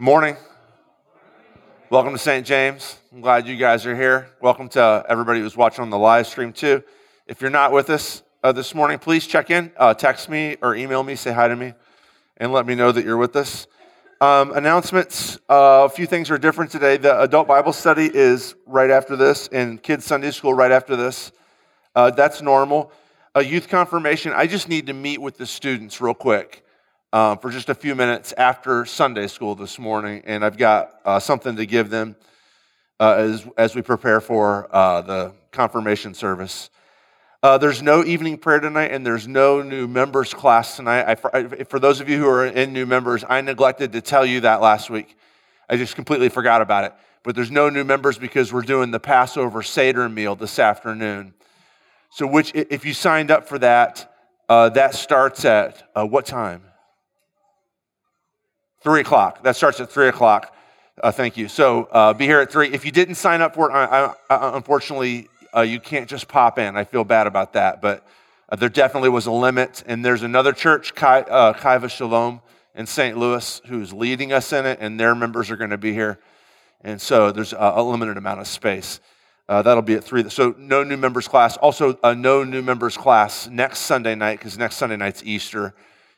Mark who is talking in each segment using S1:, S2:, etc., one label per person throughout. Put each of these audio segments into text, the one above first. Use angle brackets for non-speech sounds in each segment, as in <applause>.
S1: Morning. Welcome to St. James. I'm glad you guys are here. Welcome to everybody who's watching on the live stream, too. If you're not with us uh, this morning, please check in, uh, text me, or email me, say hi to me, and let me know that you're with us. Um, announcements uh, a few things are different today. The adult Bible study is right after this, and kids' Sunday school right after this. Uh, that's normal. A youth confirmation, I just need to meet with the students real quick uh, for just a few minutes after Sunday school this morning, and I've got uh, something to give them uh, as, as we prepare for uh, the confirmation service. Uh, there's no evening prayer tonight, and there's no new members class tonight. I, for, I, for those of you who are in new members, I neglected to tell you that last week. I just completely forgot about it. But there's no new members because we're doing the Passover Seder meal this afternoon. So, which, if you signed up for that, uh, that starts at what time? Three o'clock. That starts at three o'clock. Uh, thank you. So uh, be here at three. If you didn't sign up for it, I, I, unfortunately, uh, you can't just pop in. I feel bad about that, but uh, there definitely was a limit. And there's another church, Kai, uh, Kaiva Shalom in St. Louis, who's leading us in it, and their members are going to be here. And so there's a, limited amount of space. Uh, that'll be at three. So no new members class. Also, no new members class next Sunday night because next Sunday night's Easter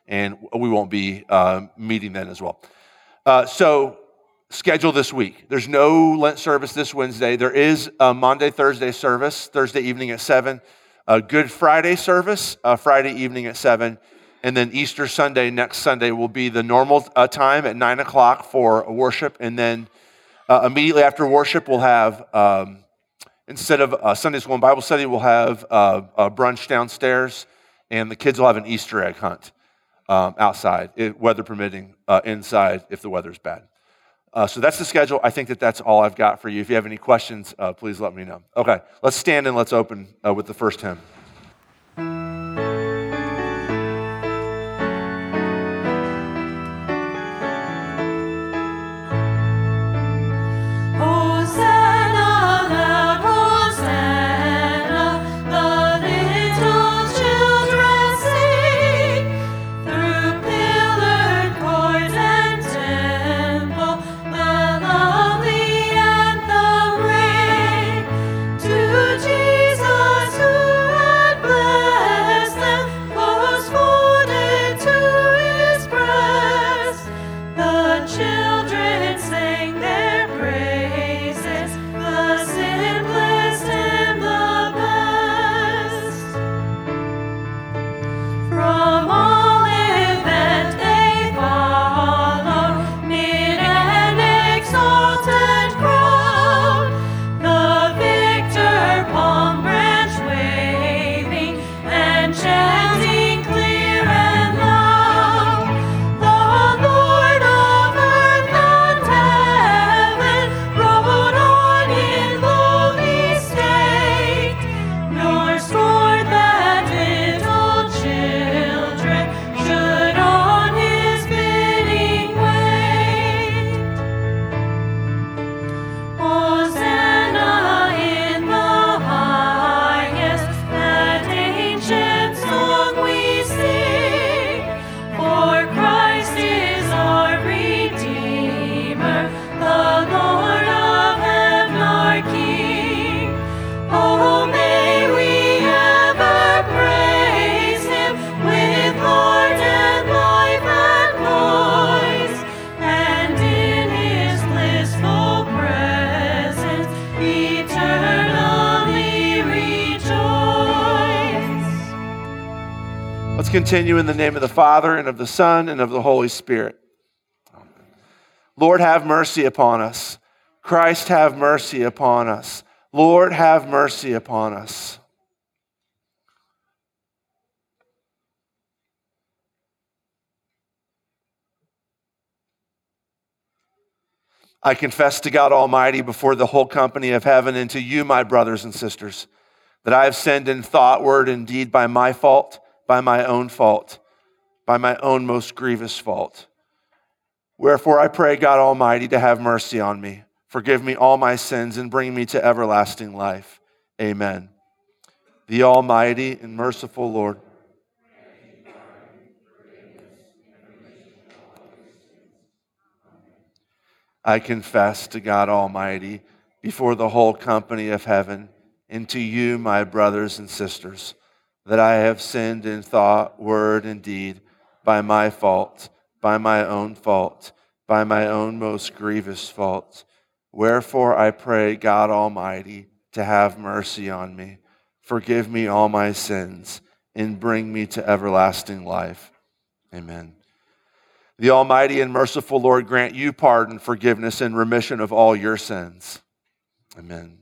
S1: and we won't be uh, meeting then as well. Uh, so, schedule this week. There's no Lent service this Wednesday. There is a Maundy, Thursday service, Thursday evening at 7, a Good Friday service, Friday evening at 7, and then Easter Sunday, next Sunday, will be the normal uh, time at 9 o'clock for worship. And then uh, immediately after worship, we'll have, um, instead of Sunday school and Bible study, we'll have uh, a brunch downstairs, and the kids will have an Easter egg hunt um, outside, it, weather permitting, uh, inside if the weather's bad. Uh, so that's the schedule. I think that that's all I've got for you. If you have any questions, uh, please let me know. Okay, let's stand and let's open uh, with the first hymn. Continue in the name of the Father, and of the Son, and of the Holy Spirit. Lord, have mercy upon us. Christ, have mercy upon us. Lord, have mercy upon us. I confess to God Almighty before the whole company of heaven and to you, my brothers and sisters, that I have sinned in thought, word, and deed by my fault by my own fault, by my own most grievous fault. Wherefore I pray God Almighty to have mercy on me, forgive me all my sins, and bring me to everlasting life. Amen. The Almighty and merciful Lord. I confess to God Almighty before the whole company of heaven and to you, my brothers and sisters, that I have sinned in thought, word, and deed by my fault, by my own fault, by my own most grievous fault. Wherefore I pray God Almighty to have mercy on me, forgive me all my sins, and bring me to everlasting life. Amen. The Almighty and merciful Lord grant you pardon, forgiveness, and remission of all your sins. Amen.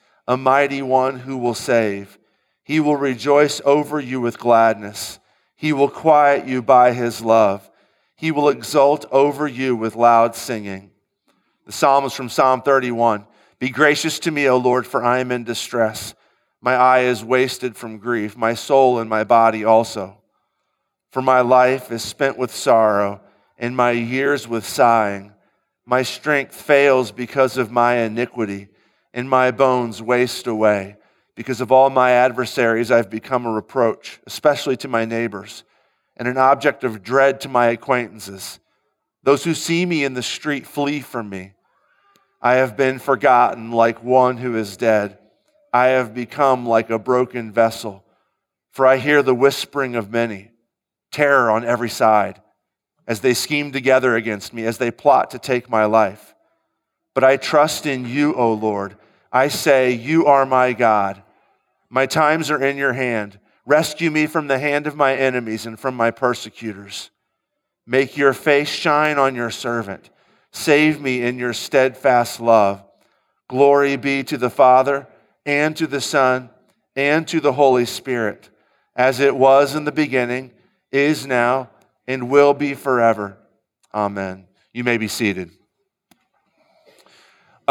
S1: a mighty one who will save. He will rejoice over you with gladness. He will quiet you by his love. He will exult over you with loud singing. The psalm is from Psalm 31. Be gracious to me, O Lord, for I am in distress. My eye is wasted from grief, my soul and my body also. For my life is spent with sorrow and my years with sighing. My strength fails because of my iniquity, and my bones waste away. Because of all my adversaries, I've become a reproach, especially to my neighbors, and an object of dread to my acquaintances. Those who see me in the street flee from me. I have been forgotten like one who is dead. I have become like a broken vessel, for I hear the whispering of many, terror on every side as they scheme together against me, as they plot to take my life. But I trust in you, O Lord. I say, You are my God. My times are in your hand. Rescue me from the hand of my enemies and from my persecutors. Make your face shine on your servant. Save me in your steadfast love. Glory be to the Father, and to the Son, and to the Holy Spirit, as it was in the beginning, is now, and will be forever. Amen. You may be seated.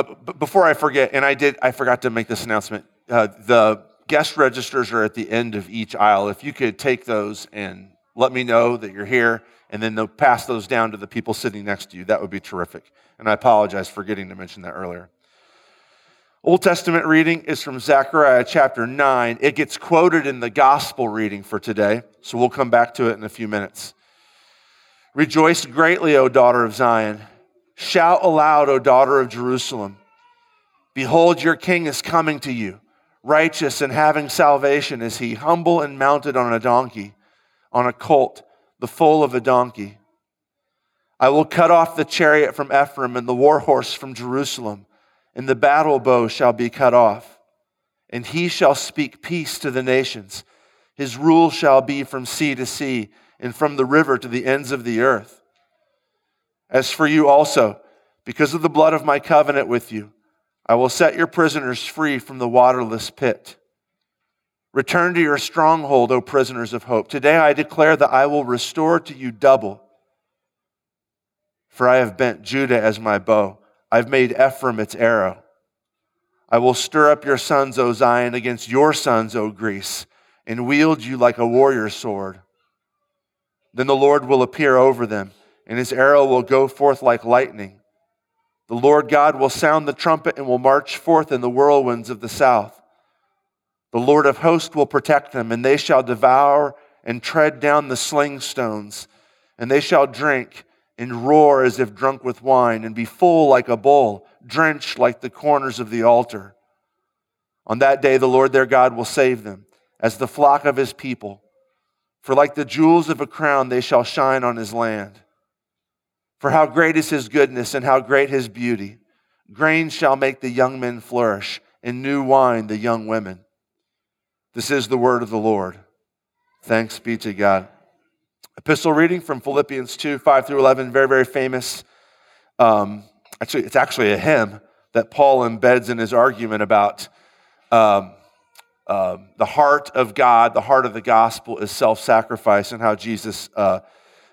S1: Uh, b- before I forget, and I did, I forgot to make this announcement. Uh, the guest registers are at the end of each aisle. If you could take those and let me know that you're here, and then they'll pass those down to the people sitting next to you, that would be terrific. And I apologize for getting to mention that earlier. Old Testament reading is from Zechariah chapter 9. It gets quoted in the gospel reading for today, so we'll come back to it in a few minutes. Rejoice greatly, O daughter of Zion. Shout aloud, O daughter of Jerusalem. Behold, your king is coming to you. Righteous and having salvation is he, humble and mounted on a donkey, on a colt, the foal of a donkey. I will cut off the chariot from Ephraim and the war horse from Jerusalem, and the battle bow shall be cut off. And he shall speak peace to the nations. His rule shall be from sea to sea and from the river to the ends of the earth. As for you also, because of the blood of my covenant with you, I will set your prisoners free from the waterless pit. Return to your stronghold, O prisoners of hope. Today I declare that I will restore to you double. For I have bent Judah as my bow, I've made Ephraim its arrow. I will stir up your sons, O Zion, against your sons, O Greece, and wield you like a warrior's sword. Then the Lord will appear over them, and his arrow will go forth like lightning. The Lord God will sound the trumpet and will march forth in the whirlwinds of the south. The Lord of hosts will protect them, and they shall devour and tread down the sling stones, and they shall drink and roar as if drunk with wine, and be full like a bowl, drenched like the corners of the altar. On that day, the Lord their God will save them as the flock of his people for like the jewels of a crown, they shall shine on his land. For how great is his goodness and how great his beauty. Grain shall make the young men flourish, and new wine the young women. This is the word of the Lord. Thanks be to God. Epistle reading from Philippians 2 5 through 11, very, very famous. Um, actually, it's actually a hymn that Paul embeds in his argument about um, uh, the heart of God, the heart of the gospel is self sacrifice, and how Jesus uh,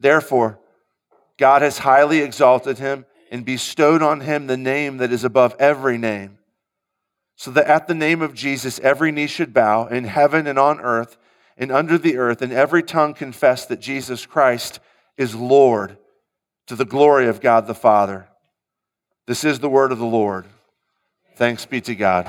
S2: Therefore, God has highly exalted him and bestowed on him the name that is above every name, so that at the name of Jesus every knee should bow in heaven and on earth and under the earth, and every tongue confess that Jesus Christ is Lord to the glory of God the Father. This is the word of the Lord. Thanks be to God.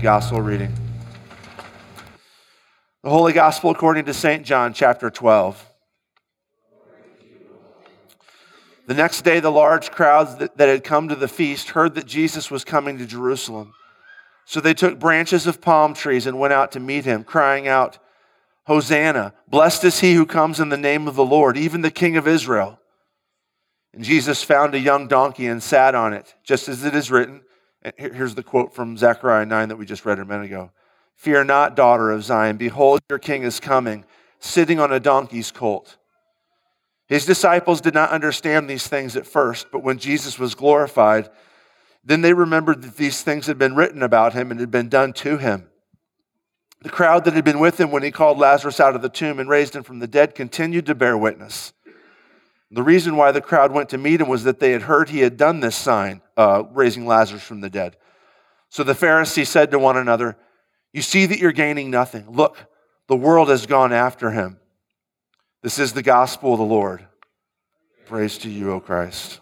S2: the gospel reading. The Holy Gospel according to St. John, chapter 12. The next day, the large crowds that, that had come to the feast heard that Jesus was coming to Jerusalem. So they took branches of palm trees and went out to meet him, crying out, Hosanna! Blessed is he who comes in the name of the Lord, even the King of Israel. And Jesus found a young donkey and sat on it, just as it is written Here's the quote from Zechariah 9 that we just read a minute ago Fear not, daughter of Zion. Behold, your king is coming, sitting on a donkey's colt.
S1: His disciples did not understand these things at first, but when Jesus was glorified, then they remembered that these things had been written about him and had been done to him. The crowd that had been with him when he called Lazarus out of the tomb and raised him from the dead continued to bear witness. The reason why the crowd went to meet him was that they had heard he had done this sign, uh, raising Lazarus from the dead. So the Pharisees said to one another, You see that you're gaining nothing. Look, the world has gone after him. This is the gospel of the Lord. Praise to you, O Christ.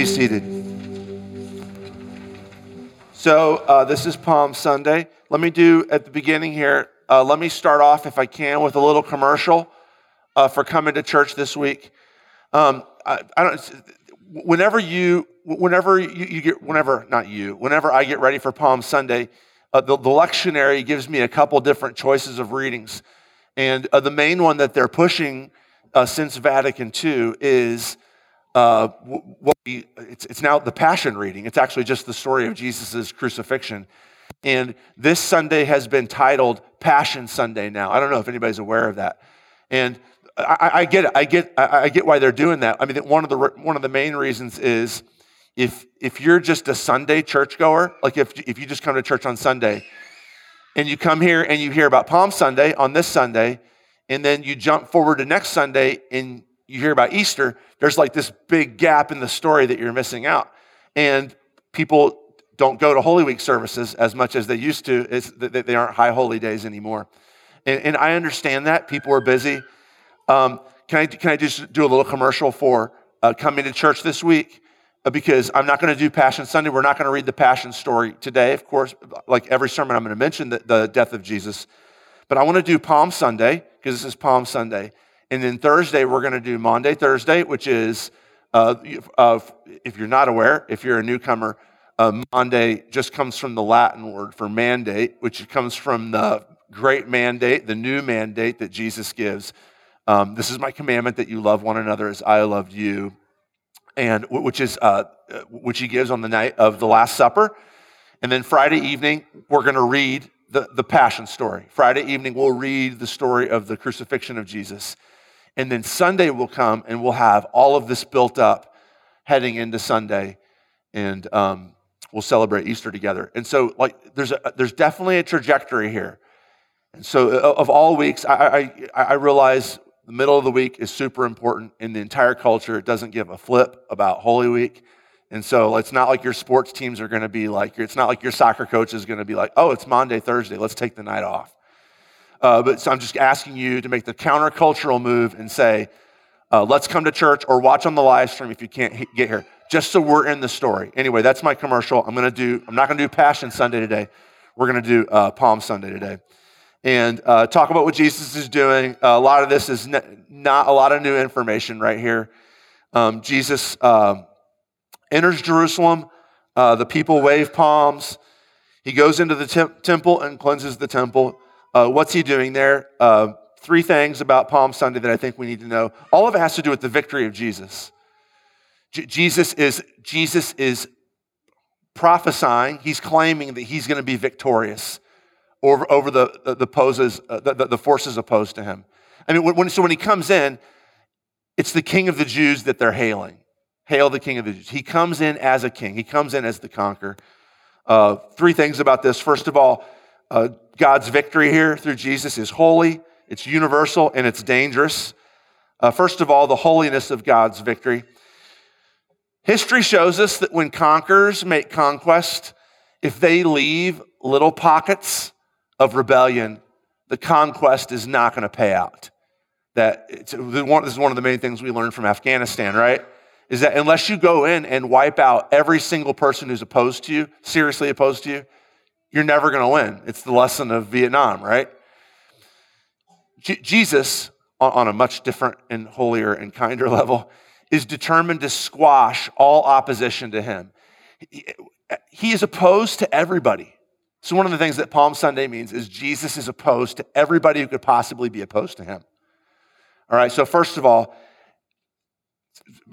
S1: Be seated. So, uh, this is Palm Sunday. Let me do at the beginning here, uh, let me start off, if I can, with a little commercial uh, for coming to church this week. Um, I, I, don't, whenever you, whenever you, you, get, whenever, not you, whenever I get ready for Palm Sunday, uh, the, the, lectionary gives me a couple different choices of readings. And uh, the main one that they're pushing uh, since Vatican II is uh, what we, it's, it's now the Passion reading. It's actually just the story of Jesus' crucifixion. And this Sunday has been titled Passion Sunday now. I don't know if anybody's aware of that. And I, I get it. I get, I, I get why they're doing that. I mean, one of the, one of the main reasons is if, if you're just a Sunday churchgoer, like if, if you just come to church on Sunday and you come here and you hear about Palm Sunday on this Sunday, and then you jump forward to next Sunday and you hear about Easter, there's like this big gap in the story that you're missing out. And people don't go to Holy Week services as much as they used to. It's, they aren't high holy days anymore. And, and I understand that. People are busy. Um, can, I, can I just do a little commercial for uh, coming to church this week? Uh, because I'm not going to do Passion Sunday. We're not going to read the Passion story today. Of course, like every sermon, I'm going to mention the, the death of Jesus. But I want to do Palm Sunday because this is Palm Sunday. And then Thursday, we're going to do Maundy, Thursday, which is, uh, uh, if you're not aware, if you're a newcomer, uh, Maundy just comes from the Latin word for mandate, which comes from the great mandate, the new mandate that Jesus gives. Um, this is my commandment that you love one another as I loved you, and which is uh, which he gives on the night of the Last Supper. And then Friday evening, we're going to read the, the Passion story. Friday evening, we'll read the story of the crucifixion of Jesus. And then Sunday will come and we'll have all of this built up heading into Sunday. And um, we'll celebrate Easter together. And so, like, there's, a, there's definitely a trajectory here. And so, uh, of all weeks, I, I, I realize the middle of the week is super important in the entire culture. It doesn't give a flip about Holy Week. And so it's not like your sports teams are going to be like, it's not like your soccer coach is going to be like, oh, it's Maundy, Thursday, let's take the night off. Uh, but so I'm just asking you to make the countercultural move and say, uh, let's come to church or watch on the live stream if you can't get here, just so we're in the story. Anyway, that's my commercial. I'm to do, I'm not to do Passion Sunday today. We're to do uh, Palm Sunday today. And uh, talk about what Jesus is doing. a lot of this is not a lot of new information right here. Um, Jesus um, enters Jerusalem. Uh, the people wave palms. He goes into the temple and cleanses the temple. Uh, what's he doing there? Uh, three things about Palm Sunday that I think we need to know. All of it has to do with the victory of Jesus. J- Jesus is Jesus is prophesying. He's claiming that he's going to be victorious over, over the, the, the, poses, uh, the, the, forces opposed to him. I mean, when, so when he comes in, it's the king of the Jews that they're hailing. Hail the king of the Jews. He comes in as a king, he comes in as the conqueror. Uh, three things about this. First of all, uh, God's victory here through Jesus is holy, it's universal, and it's dangerous. Uh, first of all, the holiness of God's victory. History shows us that when conquerors make conquest, if they leave little pockets of rebellion, the conquest is not going to pay out. That this is one of the main things we learned from Afghanistan, right? Is that unless you go in and wipe out every single person who's opposed to you, seriously opposed to you, you're never going to win. It's the lesson of Vietnam, right? J- Jesus, on a much different and holier and kinder <laughs> level, is determined to squash all opposition to him. He is opposed to everybody. So, one of the things that Palm Sunday means is Jesus is opposed to everybody who could possibly be opposed to him. All right, so first of all,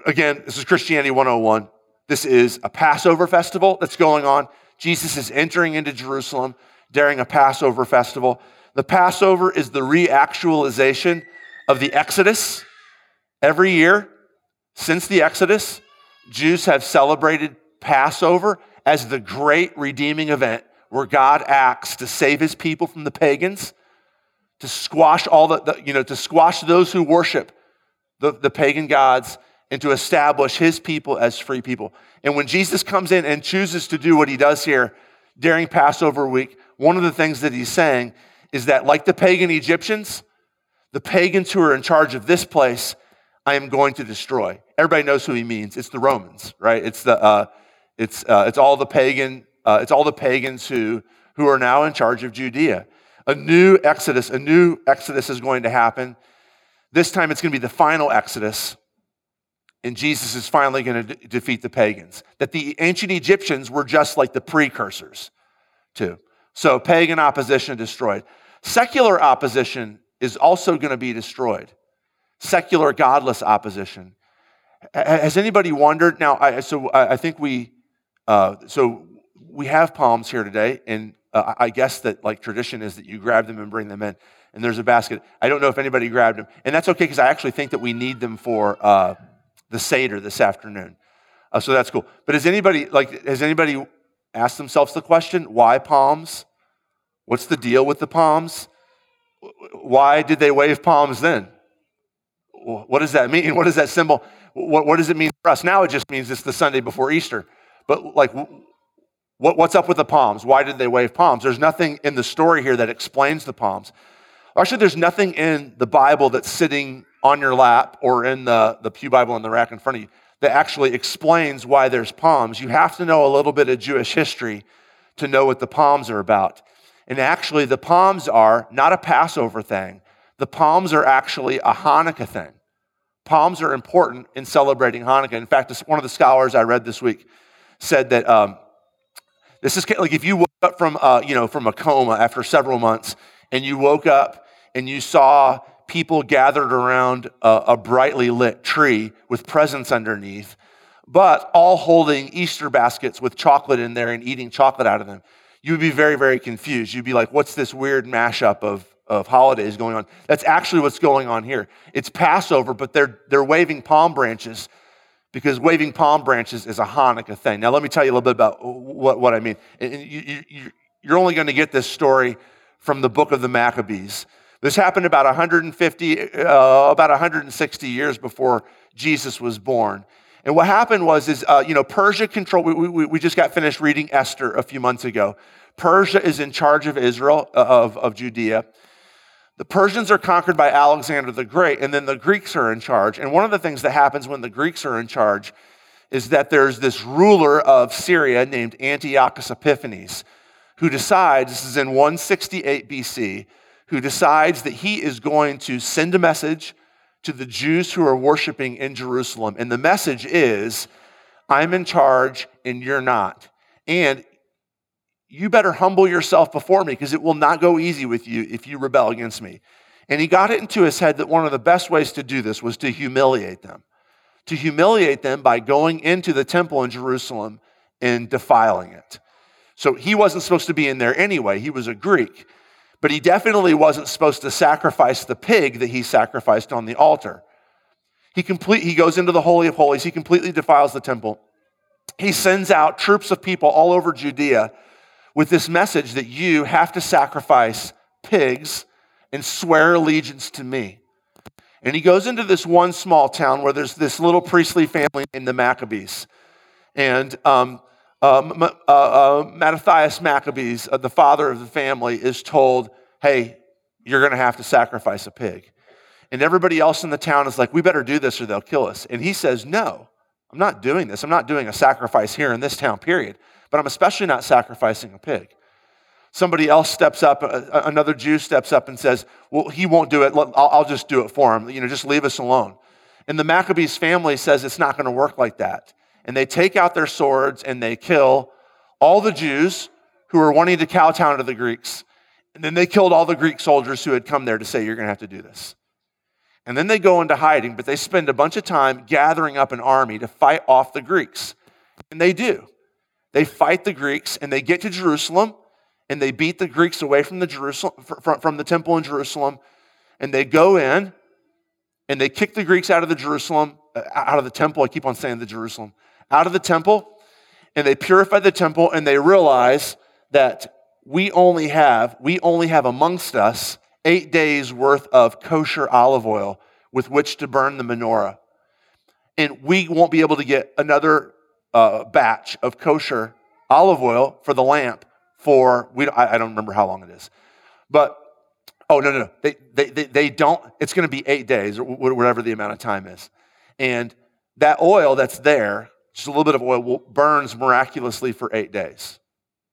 S1: again, this is Christianity 101. This is a Passover festival that's going on. Jesus is entering into Jerusalem during a Passover festival. The Passover is the reactualization of the Exodus. Every year, since the Exodus, Jews have celebrated Passover as the great redeeming event where God acts to save his people from the pagans, to squash all the, the you know, to squash those who worship the, the pagan gods, and to establish his people as free people. And when Jesus comes in and chooses to do what he does here during Passover week, one of the things that he's saying is that, like the pagan Egyptians, the pagans who are in charge of this place I am going to destroy. Everybody knows who he means. It's the Romans, right? It's the uh, it's uh, it's all the pagan uh, it's all the pagans who who are now in charge of Judea. A new exodus, a new exodus is going to happen. This time it's going to be the final exodus, and Jesus is finally going to de- defeat the pagans. That the ancient Egyptians were just like the precursors to. So pagan opposition destroyed. Secular opposition is also going to be destroyed secular, godless opposition. Has anybody wondered? Now, I, so I think we, uh, so we have palms here today, and uh, I guess that like tradition is that you grab them and bring them in, and there's a basket. I don't know if anybody grabbed them, and that's okay because I actually think that we need them for uh, the seder this afternoon. Uh, so that's cool. But has anybody like has anybody asked themselves the question why palms? What's the deal with the palms? Why did they wave palms then? what does that mean? <laughs> What does that symbol? What, what does it mean for us? Now it just means it's the Sunday before Easter. But like, what, what's up with the palms? Why did they wave palms? There's nothing in the story here that explains the palms. Actually, there's nothing in the Bible that's sitting on your lap or in the, the Pew Bible in the rack in front of you that actually explains why there's palms. You have to know a little bit of Jewish history to know what the palms are about. And actually, the palms are not a Passover thing, the palms are actually a Hanukkah thing. Palms are important in celebrating Hanukkah. In fact, one of the scholars I read this week said that um, this is like if you woke up from, uh, you know, from a coma after several months and you woke up and you saw people gathered around a, a brightly lit tree with presents underneath, but all holding Easter baskets with chocolate in there and eating chocolate out of them, you would be very, very confused. You'd be like, what's this weird mashup of, of holidays going on. That's actually what's going on here. It's Passover, but they're, they're waving palm branches because waving palm branches is a Hanukkah thing. Now, let me tell you a little bit about what, what I mean. You, you, you're only going to get this story from the book of the Maccabees. This happened about 150, uh, about 160 years before Jesus was born. And what happened was, is uh, you know, Persia controlled. We, we, we just got finished reading Esther a few months ago. Persia is in charge of Israel, uh, of, of Judea. The Persians are conquered by Alexander the Great, and then the Greeks are in charge. And one of the things that happens when the Greeks are in charge is that there's this ruler of Syria named Antiochus Epiphanes who decides, this is in 168 BC, who decides that he is going to send a message to the Jews who are worshiping in Jerusalem. And the message is, I'm in charge and you're not. And you better humble yourself before me because it will not go easy with you if you rebel against me. And he got it into his head that one of the best ways to do this was to humiliate them, to humiliate them by going into the temple in Jerusalem and defiling it. So he wasn't supposed to be in there anyway. He was a Greek. But he definitely wasn't supposed to sacrifice the pig that he sacrificed on the altar. He, complete, he goes into the Holy of Holies. He completely defiles the temple. He sends out troops of people all over Judea with this message that you have to sacrifice pigs and swear allegiance to me. And he goes into this one small town where there's this little priestly family named the Maccabees. And um, uh, uh, uh, Mattathias Maccabees, uh, the father of the family, is told, hey, you're going to have to sacrifice a pig. And everybody else in the town is like, we better do this or they'll kill us. And he says, no, I'm not doing this. I'm not doing a sacrifice here in this town, period. But I'm especially not sacrificing a pig. Somebody else steps up, uh, another Jew steps up and says, well, he won't do it. I'll just do it for him. You know, just leave us alone. And the Maccabees family says it's not going to work like that and they take out their swords and they kill all the Jews who were wanting to kowtow to the Greeks. And then they killed all the Greek soldiers who had come there to say, You're going to have to do this. And then they go into hiding, but they spend a bunch of time gathering up an army to fight off the Greeks. And they do. They fight the Greeks and they get to Jerusalem and they beat the Greeks away from the, Jerusalem, from the temple in Jerusalem. And they go in and they kick the Greeks out of the Jerusalem, uh, out of the temple. I keep on saying the Jerusalem out of the temple and they purify the temple and they realize that we only have we only have amongst us 8 days worth of kosher olive oil with which to burn the menorah. And we won't be able to get another uh, batch of kosher olive oil for the lamp for we I, I don't remember how long it is. But oh no no no. They, they, they, they don't it's going to be eight days or whatever the amount of time is. And that oil that's there just a little bit of oil burns miraculously for eight days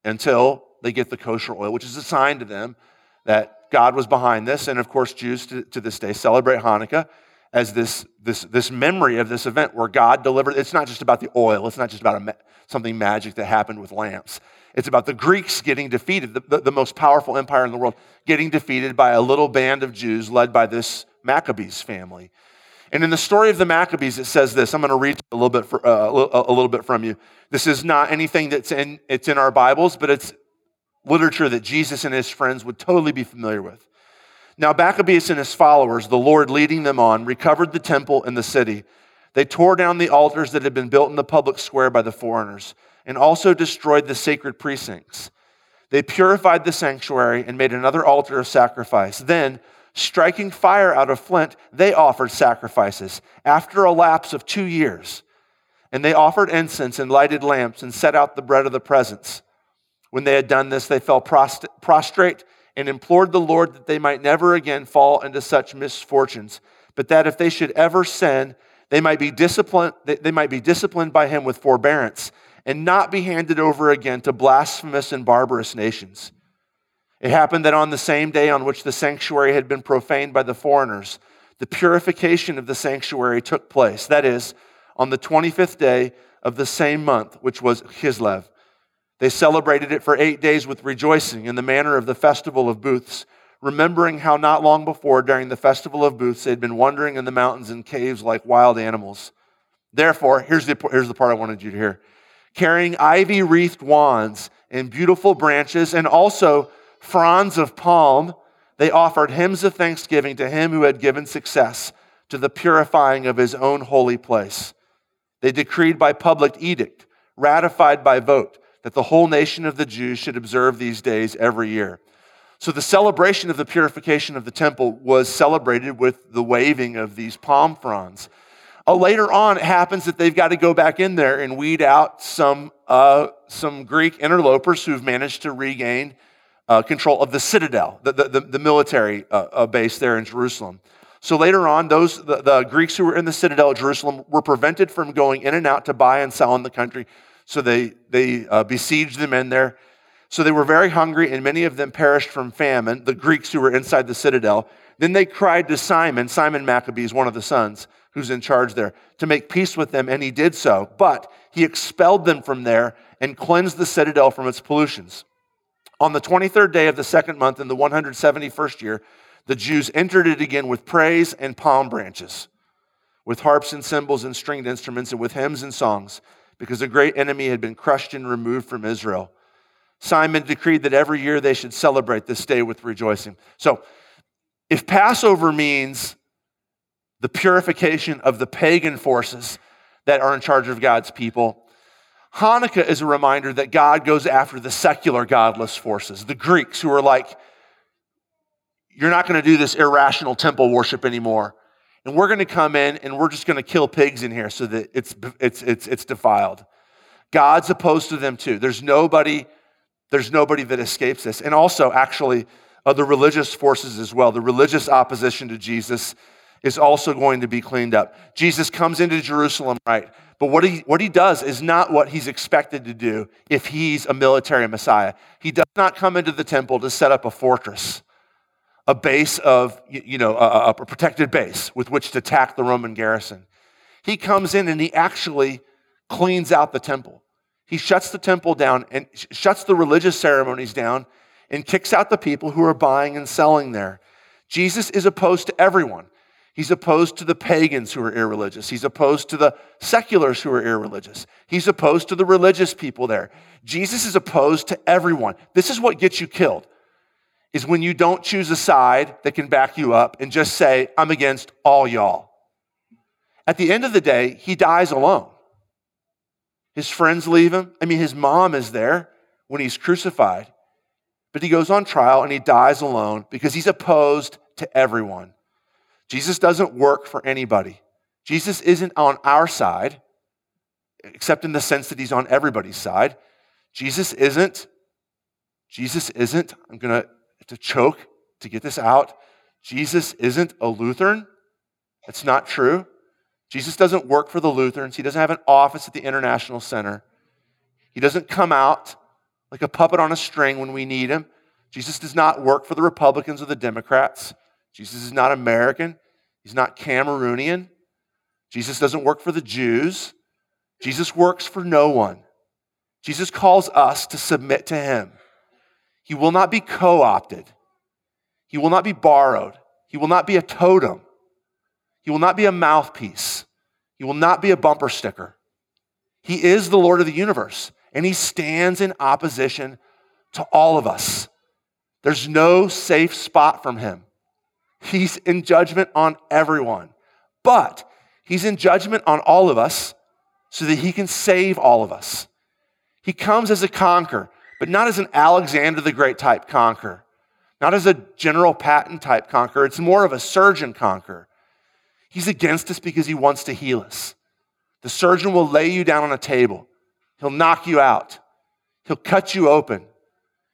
S1: until they get the kosher oil, which is a sign to them that God was behind this. And of course, Jews to, to this day celebrate Hanukkah as this, this, this memory of this event where God delivered. It's not just about the oil, it's not just about a, something magic that happened with lamps. It's about the Greeks getting defeated, the, the, the most powerful empire in the world, getting defeated by a little band of Jews led by this Maccabees family. And in the story of the Maccabees, it says this. I'm going to read a little bit, for, uh, a little bit from you. This is not anything that's in, it's in our Bibles, but it's literature that Jesus and his friends would totally be familiar with. Now, Maccabeus and his followers, the Lord leading them on, recovered the temple and the city. They tore down the altars that had been built in the public square by the foreigners and also destroyed the sacred precincts. They purified the sanctuary and made another altar of sacrifice. Then, striking fire out of flint, they offered sacrifices after a lapse of two years. And they offered incense and lighted lamps and set out the bread of the presence. When they had done this, they fell prostrate and implored the Lord that they might never again fall into such misfortunes, but that if they should ever sin, they might be disciplined, they might be disciplined by him with forbearance and not be handed over again to blasphemous and barbarous nations. It happened that on the same day on which the sanctuary had been profaned by the foreigners, the purification of the sanctuary took place. That is, on the 25th day of the same month, which was Kislev. They celebrated it for eight days with rejoicing in the manner of the festival of booths, remembering how not long before, during the festival of booths, they had been wandering in the mountains and caves like wild animals. Therefore, here's the, here's the part I wanted you to hear carrying ivy wreathed wands and beautiful branches, and also fronds of palm, they offered hymns of thanksgiving to him who had given success to the purifying of his own holy place. They decreed by public edict, ratified by vote, that the whole nation of the Jews should observe these days every year. So the celebration of the purification of the temple was celebrated with the waving of these palm fronds. Uh, later on, it happens that they've got to go back in there and weed out some, uh, some Greek interlopers who've managed to regain uh, control of the citadel, the, the, the military uh, uh, base there in Jerusalem. So later on, those the, the, Greeks who were in the citadel at Jerusalem were prevented from going in and out to buy and sell in the country. So they, they uh, besieged them in there. So they were very hungry, and many of them perished from famine, the Greeks who were inside the citadel. Then they cried to Simon, Simon Maccabees, one of the sons, who's in charge there, to make peace with them, and he did so. But he expelled them from there and cleansed the citadel from its pollutions. On the 23rd day of the second month in the 171st year, the Jews entered it again with praise and palm branches. with harps and cymbals and stringed instruments, and with hymns and songs, because a great enemy had been crushed and removed from Israel. Simon decreed that every year they should celebrate this day with rejoicing. So, if Passover means the purification of the pagan forces that are in charge of God's people, Hanukkah is a reminder that God goes after the secular godless forces, the Greeks who are like, you're not going to do this irrational temple worship anymore. And we're going to come in and we're just going to kill pigs in here so that it's, it's, it's, it's defiled. God's opposed to them too. There's nobody, there's nobody that escapes this. And also, actually, uh, the religious forces as well. The religious opposition to Jesus is also going to be cleaned up. Jesus comes into Jerusalem, right? But what he, what he does is not what he's expected to do if he's a military Messiah. He does not come into the temple to set up a fortress, a base of, you know, a, a protected base with which to attack the Roman garrison. He comes in and he actually cleans out the temple. He shuts the temple down and shuts the religious ceremonies down and kicks out the people who are buying and selling there. Jesus is opposed to everyone. He's opposed to the pagans who are irreligious. He's opposed to the seculars who are irreligious. He's opposed to the religious people there. Jesus is opposed to everyone. This is what gets you killed. Is when you don't choose a side that can back you up and just say, I'm against all y'all. At the end of the day, he dies alone. His friends leave him. I mean, his mom is there when he's crucified. But he goes on trial and he dies alone because he's opposed to everyone. Jesus doesn't work for anybody. Jesus isn't on our side, except in the sense that he's on everybody's side. Jesus isn't, Jesus isn't, I'm going to to choke to get this out. Jesus isn't a Lutheran. That's not true. Jesus doesn't work for the Lutherans. He doesn't have an office at the International Center. He doesn't come out like a puppet on a string when we need him. Jesus does not work for the Republicans or the Democrats. Jesus is not American. He's not Cameroonian. Jesus doesn't work for the Jews. Jesus works for no one. Jesus calls us to submit to him. He will not be co opted, he will not be borrowed, he will not be a totem, he will not be a mouthpiece, he will not be a bumper sticker. He is the Lord of the universe, and he stands in opposition to all of us. There's no safe spot from him. He's in judgment on everyone. But he's in judgment on all of us so that he can save all of us. He comes as a conqueror, but not as an Alexander the Great type conqueror, not as a General Patton type conqueror. It's more of a surgeon conqueror. He's against us because he wants to heal us. The surgeon will lay you down on a table, he'll knock you out, he'll cut you open,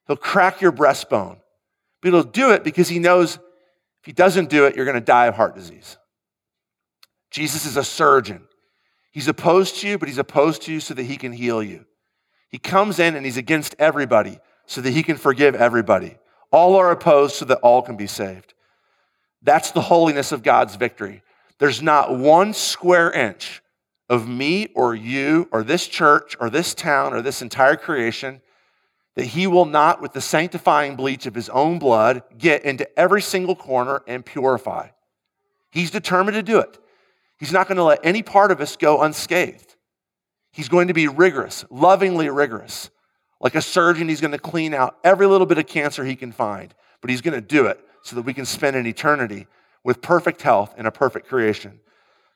S1: he'll crack your breastbone. But he'll do it because he knows if he doesn't do it, you're going to die of heart disease. Jesus is a surgeon. He's opposed to you, but he's opposed to you so that he can heal you. He comes in and he's against everybody so that he can forgive everybody. All are opposed so that all can be saved. That's the holiness of God's victory. There's not one square inch of me or you or this church or this town or this entire creation that he will not, with the sanctifying bleach of his own blood, get into every single corner and purify. He's determined to do it. He's not going to let any part of us go unscathed. He's going to be rigorous, lovingly rigorous. Like a surgeon, he's going to clean out every little bit of cancer he can find, but he's going to do it so that we can spend an eternity with perfect health and a perfect creation.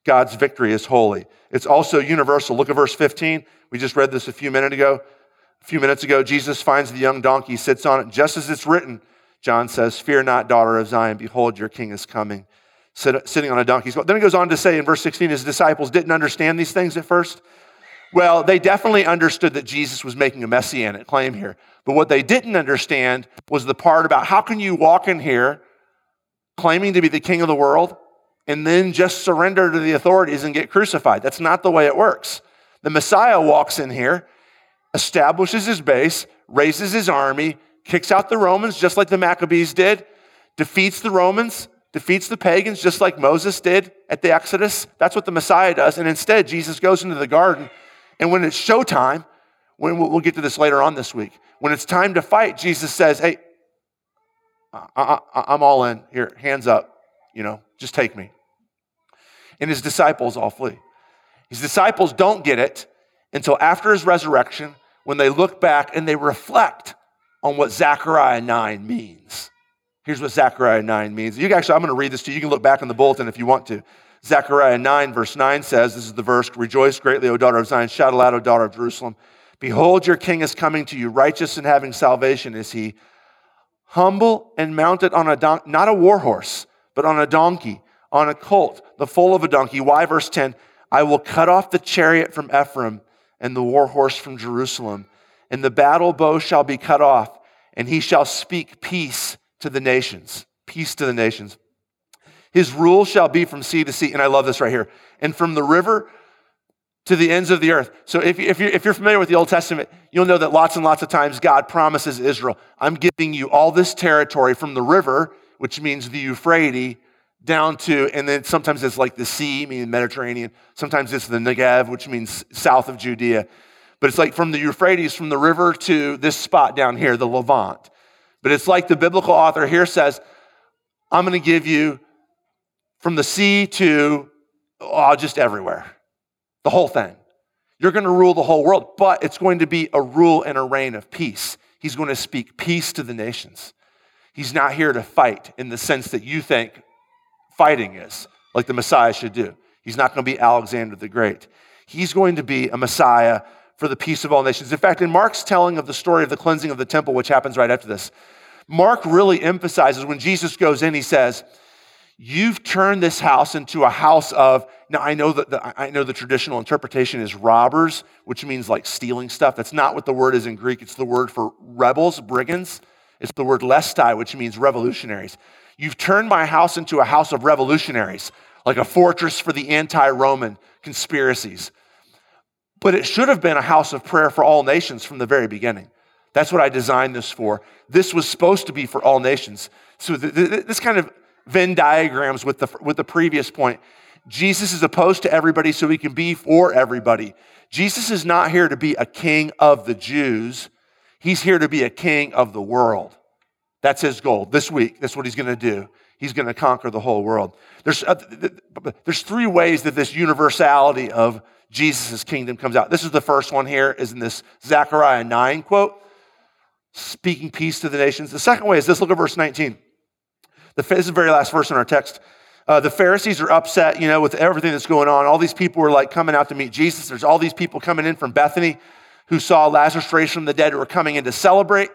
S1: God's victory is holy. It's also universal. Look at verse 15. We just read this a few minutes ago. A few minutes ago, Jesus finds the young donkey, sits on it, just as it's written. John says, Fear not, daughter of Zion, behold, your king is coming, sitting on a donkey. Then he goes on to say in verse 16, his disciples didn't understand these things at first. Well, they definitely understood that Jesus was making a messianic claim here. But what they didn't understand was the part about how can you walk in here claiming to be the king of the world and then just surrender to the authorities and get crucified? That's not the way it works. The Messiah walks in here establishes his base, raises his army, kicks out the Romans just like the Maccabees did, defeats the Romans, defeats the pagans just like Moses did at the Exodus. That's what the Messiah does. And instead, Jesus goes into the garden, and when it's showtime, when we'll get to this later on this week, when it's time to fight, Jesus says, Hey, I, am all in. Here, hands up. You know, just take me. and his disciples all flee. His disciples don't get it until after his resurrection when they look back and they reflect on what Zechariah 9 means. Here's what Zechariah 9 means. You actually, I'm going to read this to you. You can look back in the bulletin if you want to. Zechariah 9, verse 9 says, This is the verse Rejoice greatly, O daughter of Zion. Shout aloud, O daughter of Jerusalem. Behold, your king is coming to you. Righteous and having salvation is he. Humble and mounted on a donkey, not a war horse, but on a donkey, on a colt, the foal of a donkey. Why? Verse 10 I will cut off the chariot from Ephraim and the war horse from Jerusalem, and the battle bow shall be cut off, and he shall speak peace to the nations. Peace to the nations. His rule shall be from sea to sea. And I love this right here. And from the river to the ends of the earth. So if, if, you're, if you're familiar with the Old Testament, you'll know that lots and lots of times God promises Israel, I'm giving you all this territory from the river, which means the Euphrates, down to, and then sometimes it's like the sea, meaning Mediterranean. Sometimes it's the Negev, which means south of Judea. But it's like from the Euphrates, from the river to this spot down here, the Levant. But it's like the biblical author here says, I'm going to give you from the sea to oh, just everywhere, the whole thing. You're going to rule the whole world, but it's going to be a rule and a reign of peace. He's going to speak peace to the nations. He's not here to fight in the sense that you think fighting is, like the Messiah should do. He's not going to be Alexander the Great. He's going to be a Messiah for the peace of all nations. In fact, in Mark's telling of the story of the cleansing of the temple, which happens right after this, Mark really emphasizes when Jesus goes in, he says, You've turned this house into a house of, now I know that the, I know the traditional interpretation is robbers, which means like stealing stuff. That's not what the word is in Greek. It's the word for rebels, brigands. It's the word lestai, which means revolutionaries. You've turned my house into a house of revolutionaries, like a fortress for the anti Roman conspiracies. But it should have been a house of prayer for all nations from the very beginning. That's what I designed this for. This was supposed to be for all nations. So, this kind of Venn diagrams with the, with the previous point. Jesus is opposed to everybody so he can be for everybody. Jesus is not here to be a king of the Jews. He's here to be a king of the world. That's his goal this week. That's what he's going to do. He's going to conquer the whole world. There's, uh, there's three ways that this universality of Jesus' kingdom comes out. This is the first one here, is in this Zechariah 9 quote, speaking peace to the nations. The second way is this look at verse 19. The, this is the very last verse in our text. Uh, the Pharisees are upset, you know, with everything that's going on. All these people were like coming out to meet Jesus. There's all these people coming in from Bethany who saw Lazarus raised from the dead who were coming in to celebrate.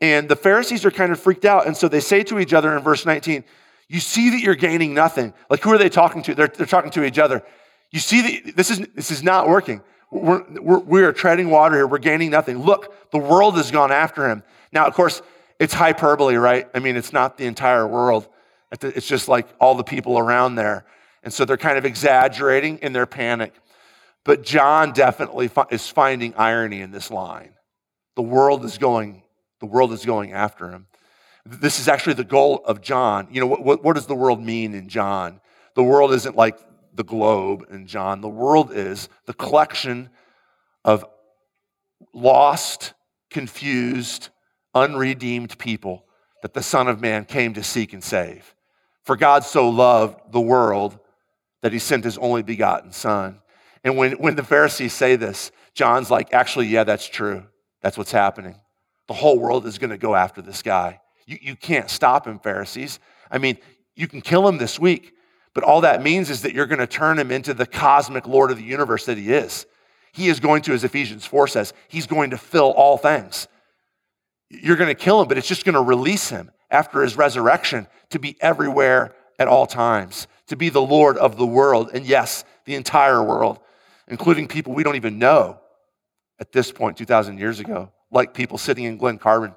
S1: And the Pharisees are kind of freaked out. And so they say to each other in verse 19, You see that you're gaining nothing. Like, who are they talking to? They're, they're talking to each other. You see that this is, this is not working. We're, we're, we are treading water here. We're gaining nothing. Look, the world has gone after him. Now, of course, it's hyperbole, right? I mean, it's not the entire world. It's just like all the people around there. And so they're kind of exaggerating in their panic. But John definitely is finding irony in this line. The world is going, the world is going after him. This is actually the goal of John. You know, what, what, does the world mean in John? The world isn't like the globe in John. The world is the collection of lost, confused, unredeemed people that the Son of Man came to seek and save. For God so loved the world that he sent his only begotten Son. And when, when the Pharisees say this, John's like, actually, yeah, that's true. That's what's happening. The whole world is going to go after this guy. You, you can't stop him, Pharisees. I mean, you can kill him this week, but all that means is that you're going to turn him into the cosmic Lord of the universe that he is. He is going to, as Ephesians 4 says, he's going to fill all things you're going to kill him, but it's just going to release him after his resurrection to be everywhere at all times, to be the Lord of the world. And yes, the entire world, including people we don't even know at this point, 2,000 years ago, like people sitting in Glen Carbon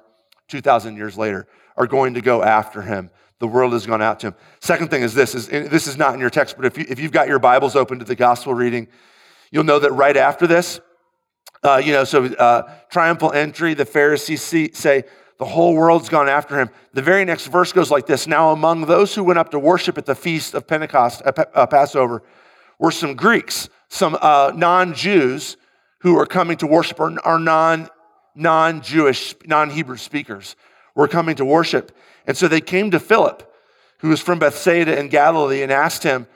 S1: 2,000 years later, are going to go after him. The world has gone out to him. Second thing is this is this is not in your text, but if, you, if you've got your Bibles open to the gospel reading, you'll know that right after this, uh, you know, so uh, triumphal entry, the Pharisees see, say, the whole world's gone after him. The very next verse goes like this Now, among those who went up to worship at the feast of Pentecost, uh, uh Passover, were some Greeks, some uh, non Jews who were coming to worship, or, or non non Jewish, non Hebrew speakers were coming to worship. And so they came to Philip, who was from Bethsaida in Galilee, and asked him,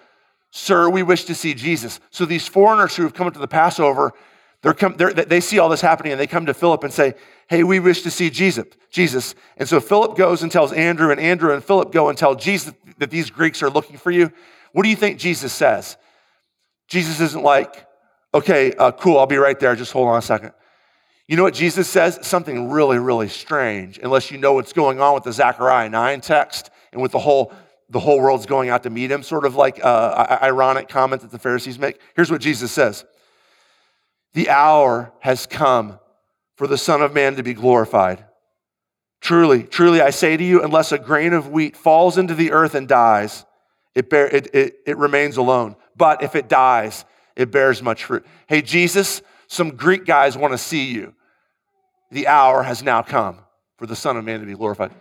S1: Sir, we wish to see Jesus. So these foreigners who have come to the Passover, they're come, they're, they see all this happening and they come to Philip and say, Hey, we wish to see Jesus. Jesus. And so Philip goes and tells Andrew, and Andrew and Philip go and tell Jesus that these Greeks are looking for you. What do you think Jesus says? Jesus isn't like, okay, uh, cool, I'll be right there. Just hold on a second. You know what Jesus says? Something really, really strange, unless you know what's going on with the Zechariah 9 text and with the whole, the whole world's going out to meet him, sort of like uh, ironic comment that the Pharisees make. Here's what Jesus says The hour has come for the Son of Man to be glorified. Truly, truly, I say to you, unless a grain of wheat falls into the earth and dies, it, bear, it, it, it remains alone. But if it dies, it bears much fruit. Hey, Jesus, some Greek guys want to see you. The hour has now come for the Son of Man to be glorified.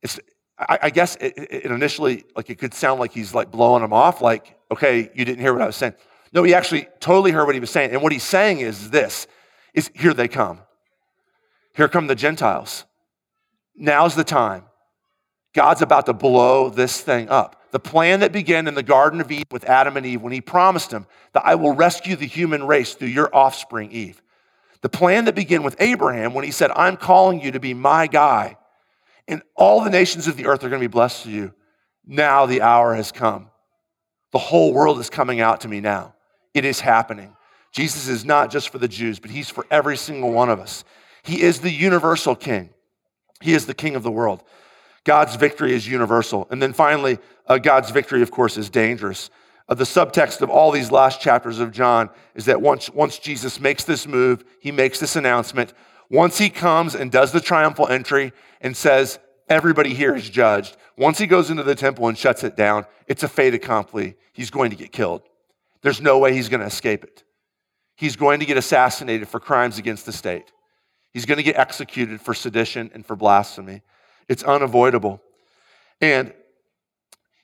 S1: It's, I, I guess it, it initially, like it could sound like he's like blowing them off, like, okay, you didn't hear what I was saying. No, he actually totally heard what he was saying. And what he's saying is this, is here they come. Here come the Gentiles. Now's the time. God's about to blow this thing up. The plan that began in the Garden of Eden with Adam and Eve when he promised them that I will rescue the human race through your offspring, Eve. The plan that began with Abraham when he said, I'm calling you to be my guy, and all the nations of the earth are going to be blessed through you. Now the hour has come. The whole world is coming out to me now. It is happening. Jesus is not just for the Jews, but he's for every single one of us. He is the universal king. He is the king of the world. God's victory is universal. And then finally, uh, God's victory, of course, is dangerous. Uh, the subtext of all these last chapters of John is that once, once Jesus makes this move, he makes this announcement. Once he comes and does the triumphal entry and says, Everybody here is judged. Once he goes into the temple and shuts it down, it's a fait accompli. He's going to get killed. There's no way he's going to escape it. He's going to get assassinated for crimes against the state. He's going to get executed for sedition and for blasphemy. It's unavoidable. And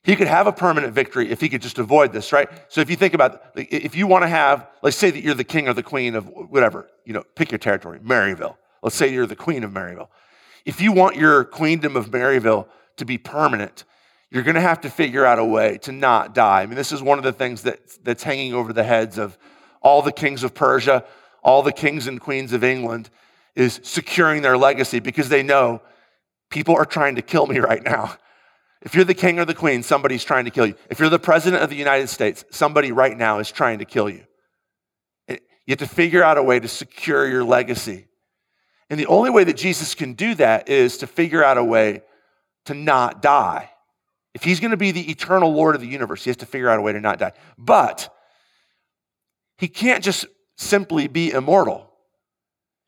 S1: he could have a permanent victory if he could just avoid this, right? So if you think about, if you want to have, let's say that you're the king or the queen of whatever, you know, pick your territory, Maryville. Let's say you're the queen of Maryville. If you want your queendom of Maryville to be permanent, you're going to have to figure out a way to not die. I mean, this is one of the things that, that's hanging over the heads of all the kings of Persia, all the kings and queens of England, is securing their legacy because they know people are trying to kill me right now. If you're the king or the queen, somebody's trying to kill you. If you're the president of the United States, somebody right now is trying to kill you. You have to figure out a way to secure your legacy. And the only way that Jesus can do that is to figure out a way to not die. If he's going to be the eternal Lord of the universe, he has to figure out a way to not die. But he can't just simply be immortal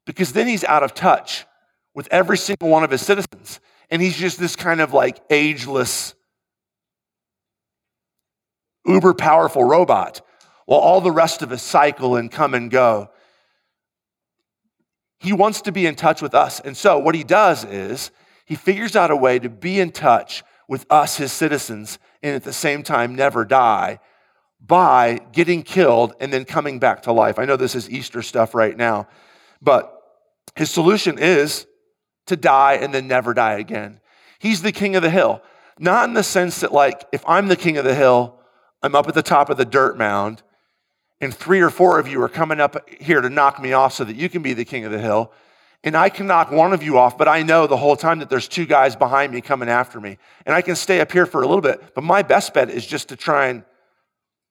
S1: because then he's out of touch with every single one of his citizens. And he's just this kind of like ageless, uber powerful robot while all the rest of us cycle and come and go. He wants to be in touch with us. And so what he does is he figures out a way to be in touch with us, his citizens, and at the same time never die by getting killed and then coming back to life. I know this is Easter stuff right now, but his solution is to die and then never die again. He's the king of the hill. Not in the sense that, like, if I'm the king of the hill, I'm up at the top of the dirt mound, and three or four of you are coming up here to knock me off so that you can be the king of the hill. And I can knock one of you off, but I know the whole time that there's two guys behind me coming after me. And I can stay up here for a little bit, but my best bet is just to try and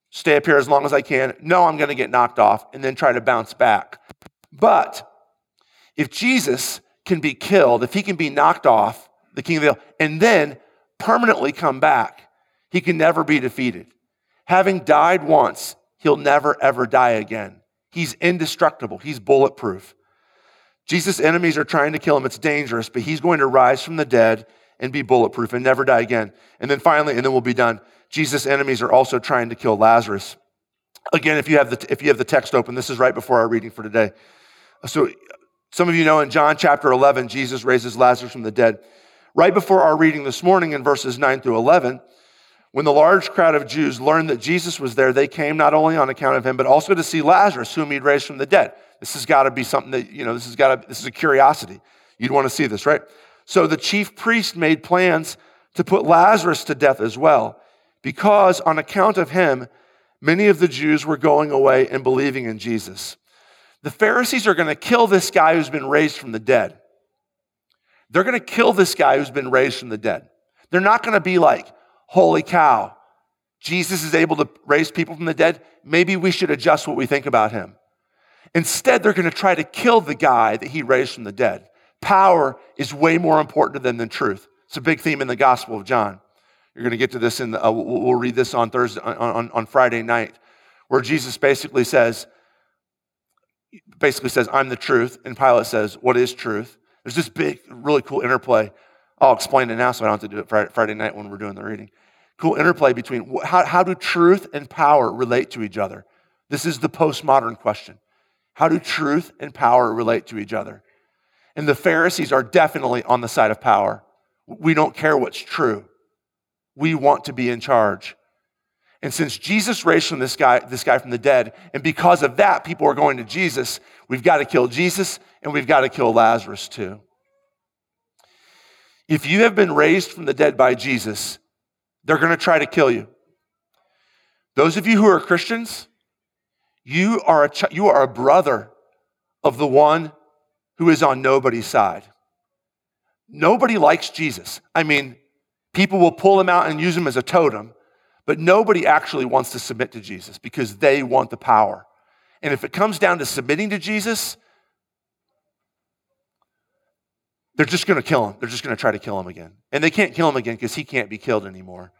S1: stay up here as long as I can. No, I'm going to get knocked off and then try to bounce back. But if Jesus can be killed, if he can be knocked off, the king of the hill, and then permanently come back, he can never be defeated. Having died once, he'll never ever die again. He's indestructible, he's bulletproof. Jesus' enemies are trying to kill him. It's dangerous, but he's going to rise from the dead and be bulletproof and never die again. And then finally, and then we'll be done. Jesus' enemies are also trying to kill Lazarus. Again, if you have the, if you have the text open, this is right before our reading for today. So some of you know in John chapter 11, Jesus raises Lazarus from the dead. Right before our reading this morning in verses 9 through 11, when the large crowd of Jews learned that Jesus was there, they came not only on account of him, but also to see Lazarus, whom he'd raised from the dead. This has got to be something that, you know, this has got to, this is a curiosity. You'd want to see this, right? So the chief priest made plans to put Lazarus to death as well, because on account of him, Many of the Jews were going away and believing in Jesus. The Pharisees are going to kill this guy who's been raised from the dead. They're going to kill this guy who's been raised from the dead. They're not going to be like, holy cow, Jesus is able to raise people from the dead. Maybe we should adjust what we think about him. Instead, they're going to try to kill the guy that he raised from the dead. Power is way more important to them than truth. It's a big theme in the Gospel of John. You're going to get to this in the, uh, we'll read this on Thursday, on, on, on Friday night, where Jesus basically says, basically says, I'm the truth. And Pilate says, What is truth? There's this big, really cool interplay. I'll explain it now so I don't have to do it Friday, night when we're doing the reading. Cool interplay between how, how do truth and power relate to each other? This is the postmodern question. How do truth and power relate to each other? And the Pharisees are definitely on the side of power. We don't care what's true. We want to be in charge. And since Jesus raised from this guy, this guy from the dead, and because of that, people are going to Jesus, we've got to kill Jesus and we've got to kill Lazarus too. If you have been raised from the dead by Jesus, they're going to try to kill you. Those of you who are Christians, you are a, ch- you are a brother of the one who is on nobody's side. Nobody likes Jesus. I mean, people will pull him out and use him as a totem, but nobody actually wants to submit to Jesus because they want the power. And if it comes down to submitting to Jesus, they're just going to kill him. They're just going to try to kill him again. And they can't kill him again because he can't be killed anymore.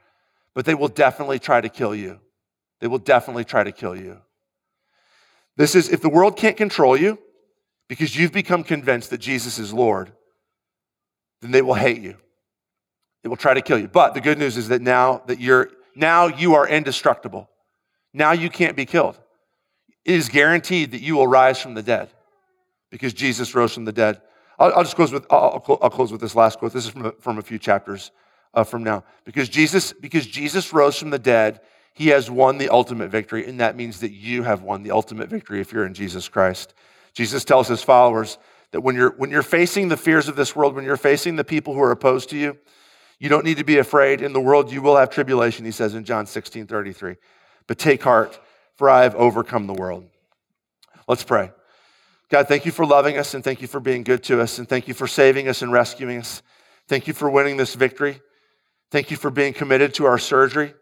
S1: But they will definitely try to kill you. They will definitely try to kill you. This is if the world can't control you because you've become convinced that Jesus is Lord, then they will hate you. They will try to kill you. But the good news is that now that you're now you are indestructible. Now you can't be killed. It is guaranteed that you will rise from the dead because Jesus rose from the dead. I'll, I'll just close with I'll, I'll, close with this last quote. This is from a, from a few chapters uh, from now. Because Jesus because Jesus rose from the dead, he has won the ultimate victory, and that means that you have won the ultimate victory if you're in Jesus Christ. Jesus tells his followers that when you're when you're facing the fears of this world, when you're facing the people who are opposed to you, you don't need to be afraid. In the world, you will have tribulation, he says in John 16 33. But take heart, for I have overcome the world. Let's pray. God, thank you for loving us and thank you for being good to us and thank you for saving us and rescuing us. Thank you for winning this victory. Thank you for being committed to our surgery.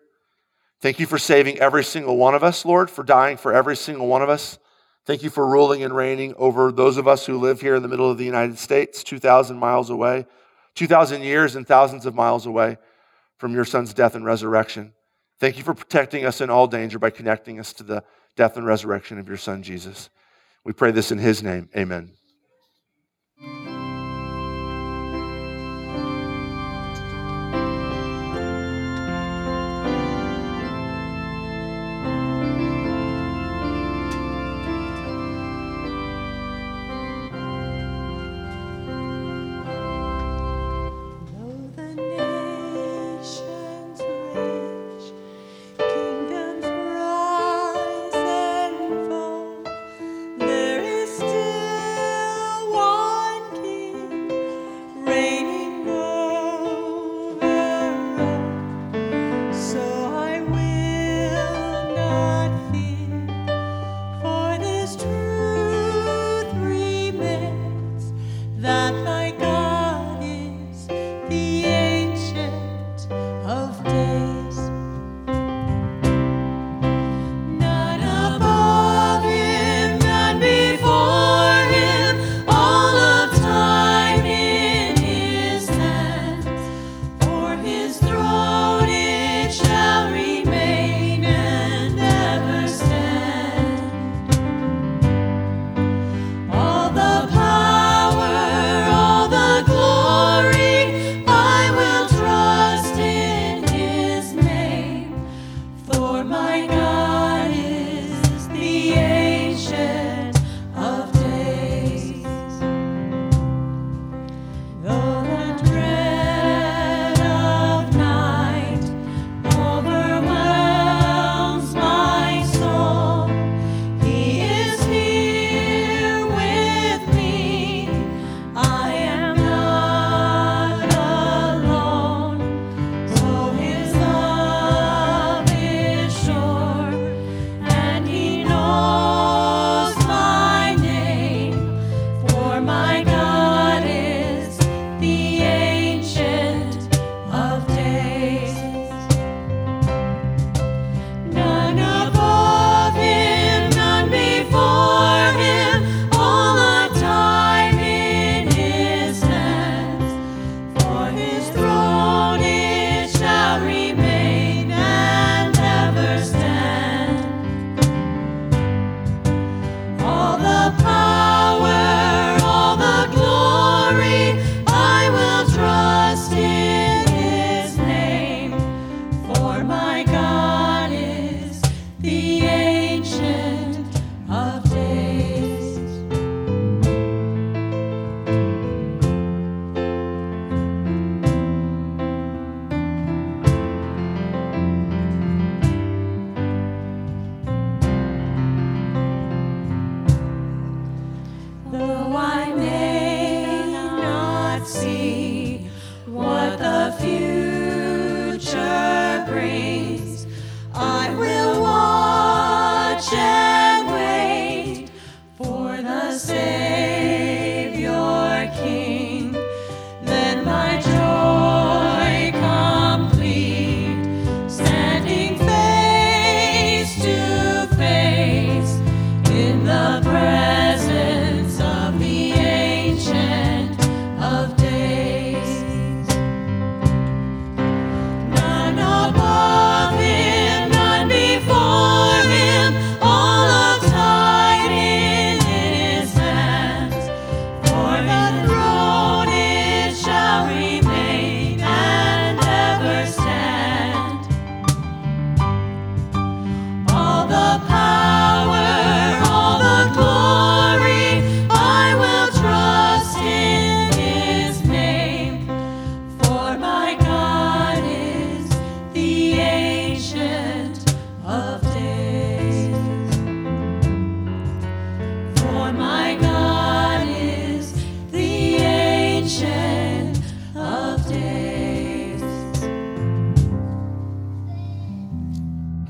S1: Thank you for saving every single one of us, Lord, for dying for every single one of us. Thank you for ruling and reigning over those of us who live here in the middle of the United States, 2,000 miles away. 2,000 years and thousands of miles away from your son's death and resurrection. Thank you for protecting us in all danger by connecting us to the death and resurrection of your son, Jesus. We pray this in his name. Amen.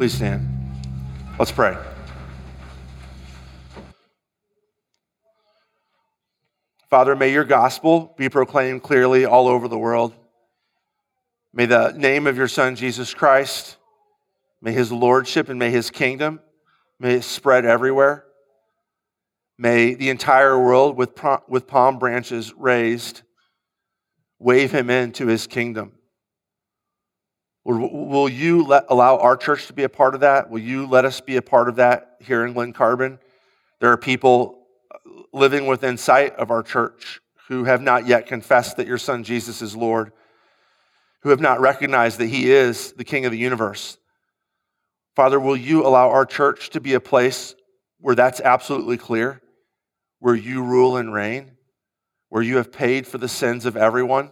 S1: Please stand. Let's pray. Father, may your gospel be proclaimed clearly all over the world. May the name of your Son, Jesus Christ, may his lordship and may his kingdom, may it spread everywhere. May the entire world with, with palm branches raised wave him into his kingdom. Will you let, allow our church to be a part of that? Will you let us be a part of that here in Glen Carbon? There are people uh, living within sight of our church who have not yet confessed that your son Jesus is Lord, who have not recognized that he is the King of the universe. Father, will you allow our church to be a place where that's absolutely clear, where you rule and reign, where you have paid for the sins of everyone?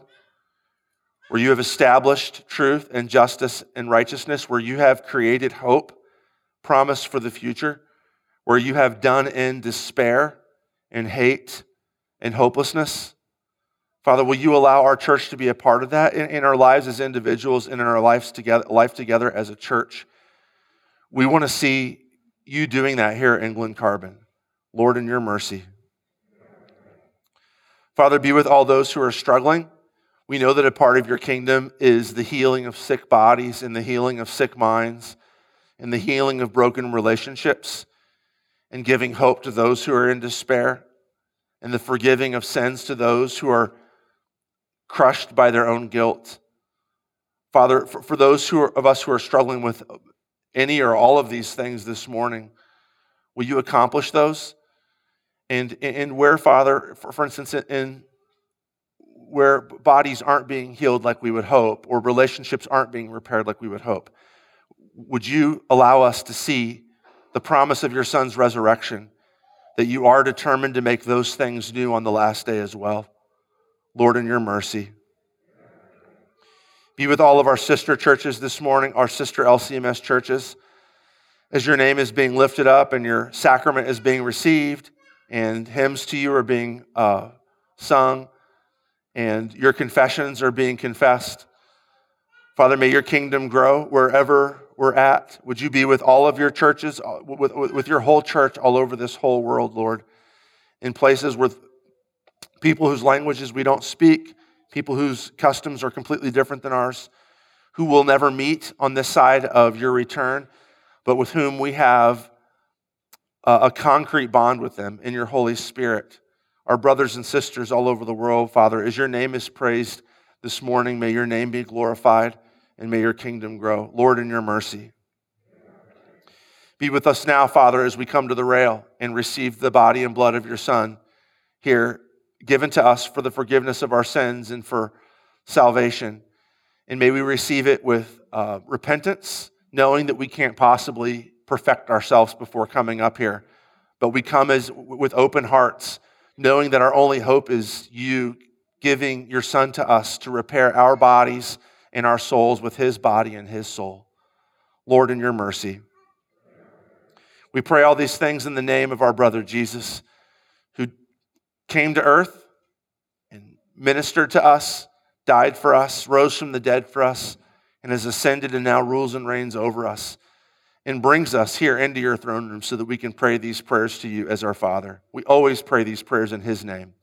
S1: Where you have established truth and justice and righteousness, where you have created hope, promise for the future, where you have done in despair and hate and hopelessness. Father, will you allow our church to be a part of that in, in our lives as individuals and in our lives together, life together as a church? We want to see you doing that here at Glen Carbon. Lord, in your mercy. Father, be with all those who are struggling we know that a part of your kingdom is the healing of sick bodies and the healing of sick minds and the healing of broken relationships and giving hope to those who are in despair and the forgiving of sins to those who are crushed by their own guilt. Father, for, for those who are, of us who are struggling with any or all of these things this morning, will you accomplish those? And, and where, Father, for, for instance, in where bodies aren't being healed like we would hope, or relationships aren't being repaired like we would hope. Would you allow us to see the promise of your son's resurrection, that you are determined to make those things new on the last day as well? Lord, in your mercy. Be with all of our sister churches this morning, our sister LCMS churches. As your name is being lifted up and your sacrament is being received, and hymns to you are being uh, sung, and your confessions are being confessed. Father, may your kingdom grow wherever we're at. Would you be with all of your churches, uh, with, with your whole church all over this whole world, Lord, in places with people whose languages we don't speak, people whose customs are completely different than ours, who will never meet on this side of your return, but with whom we have a, a concrete bond with them in your Holy Spirit our brothers and sisters all over the world, Father. As your name is praised this morning, may your name be glorified and may your kingdom grow. Lord, in your mercy. Be with us now, Father, as we come to the rail and receive the body and blood of your Son here, given to us for the forgiveness of our sins and for salvation. And may we receive it with uh, repentance, knowing that we can't possibly perfect ourselves before coming up here. But we come as with open hearts knowing that our only hope is you giving your Son to us to repair our bodies and our souls with his body and his soul. Lord, in your mercy. We pray all these things in the name of our brother Jesus, who came to earth and ministered to us, died for us, rose from the dead for us, and has ascended and now rules and reigns over us and brings us here into your throne room so that we can pray these prayers to you as our Father. We always pray these prayers in His name.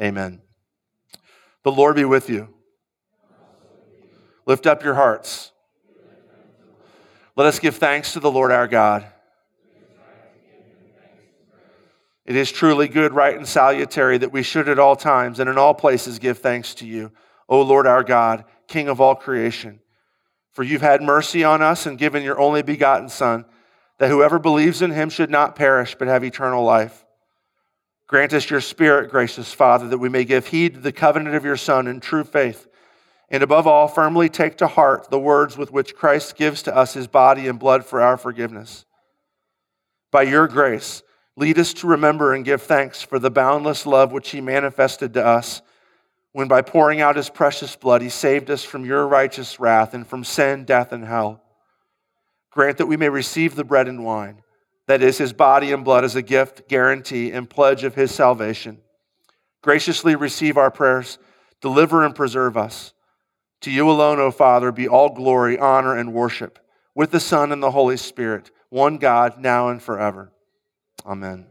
S1: Amen. The Lord be with you. Lift up your hearts. Let us give thanks to the Lord our God. It is truly good, right, and salutary that we should at all times and in all places give thanks to you, O Lord our God, King of all creation. For you've had mercy on us and given your only begotten Son, that whoever believes in him should not perish, but have eternal life. Grant us your Spirit, gracious Father, that we may give heed to the covenant of your Son in true faith, and above all, firmly take to heart the words with which Christ gives to us his body and blood for our forgiveness. By your grace, lead us to remember and give thanks for the boundless love which he manifested to us when by pouring out his precious blood, he saved us from your righteous wrath and from sin, death, and hell. Grant that we may receive the bread and wine, that is, his body and blood, as a gift, guarantee, and pledge of his salvation. Graciously receive our prayers, deliver and preserve us. To you alone, O Father, be all glory, honor, and worship,
S2: with the Son and the Holy Spirit, one God, now and forever. Amen.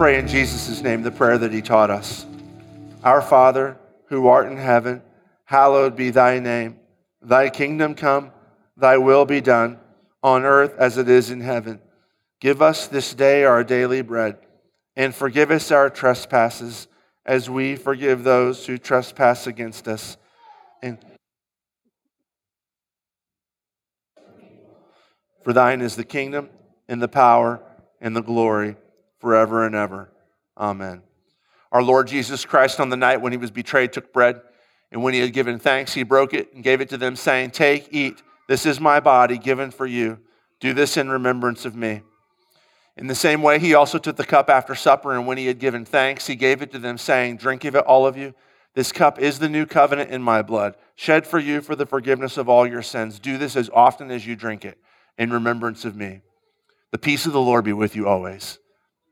S2: Pray in Jesus' name the prayer that he taught us. Our Father, who art in heaven, hallowed be thy name. Thy kingdom come, thy will be done, on earth as it is in heaven. Give us this day our daily bread, and forgive us our trespasses, as we forgive those who trespass against us. And for thine is the kingdom, and the power, and the glory forever and ever. Amen. Our Lord Jesus Christ, on the night when he was betrayed, took bread, and when he had given thanks, he broke it and gave it to them, saying, Take, eat. This is my body given for you. Do this in remembrance of me. In the same way, he also took the cup after supper, and when he had given thanks, he gave it to them, saying, Drink of it, all of you. This cup is the new covenant in my blood, shed for you for the forgiveness of all your sins. Do this as often as you drink it in remembrance of me. The peace of the Lord be with you always.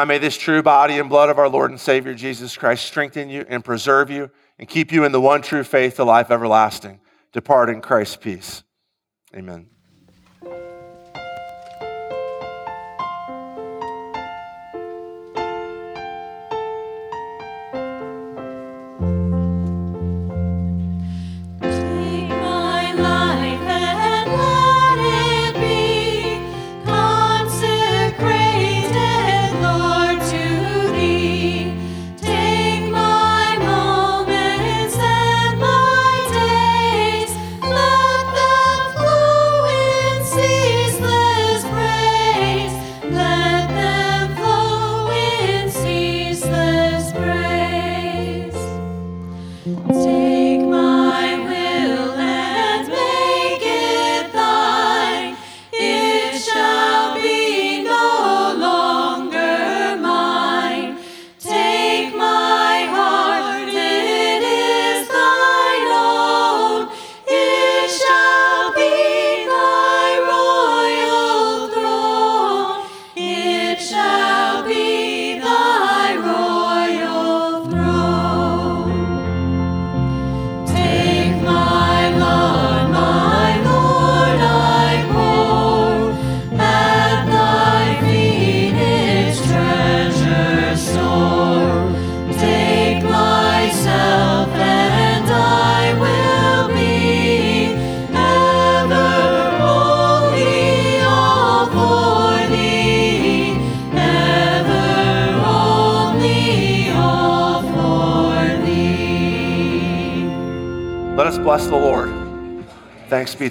S2: Now may this true body and blood of our Lord and Savior Jesus Christ strengthen you and preserve you and keep you in the one true faith to life everlasting. Depart in Christ's peace.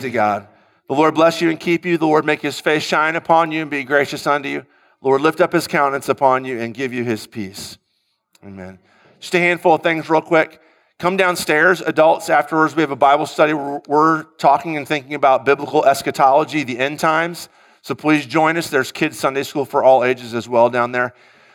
S2: God. The Lord bless you and keep you. The Lord make his face shine upon you and be gracious unto you. Lord lift up his countenance upon you and give you his peace. Amen. Just a handful of things, real quick. Come downstairs, adults. Afterwards, we have a Bible study. We're talking and thinking about biblical eschatology, the end times. So please join us. There's kids' Sunday school for all ages as well down there.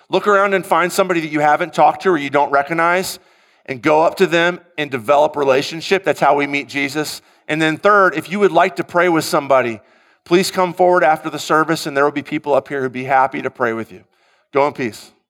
S2: Look around and find somebody that you haven't talked to or you don't recognize and go up to them and develop relationship. That's how we meet Jesus. And then third, if you would like to pray with somebody, please come forward after the service and there will be people up here who'd be happy to pray with you. Go in peace.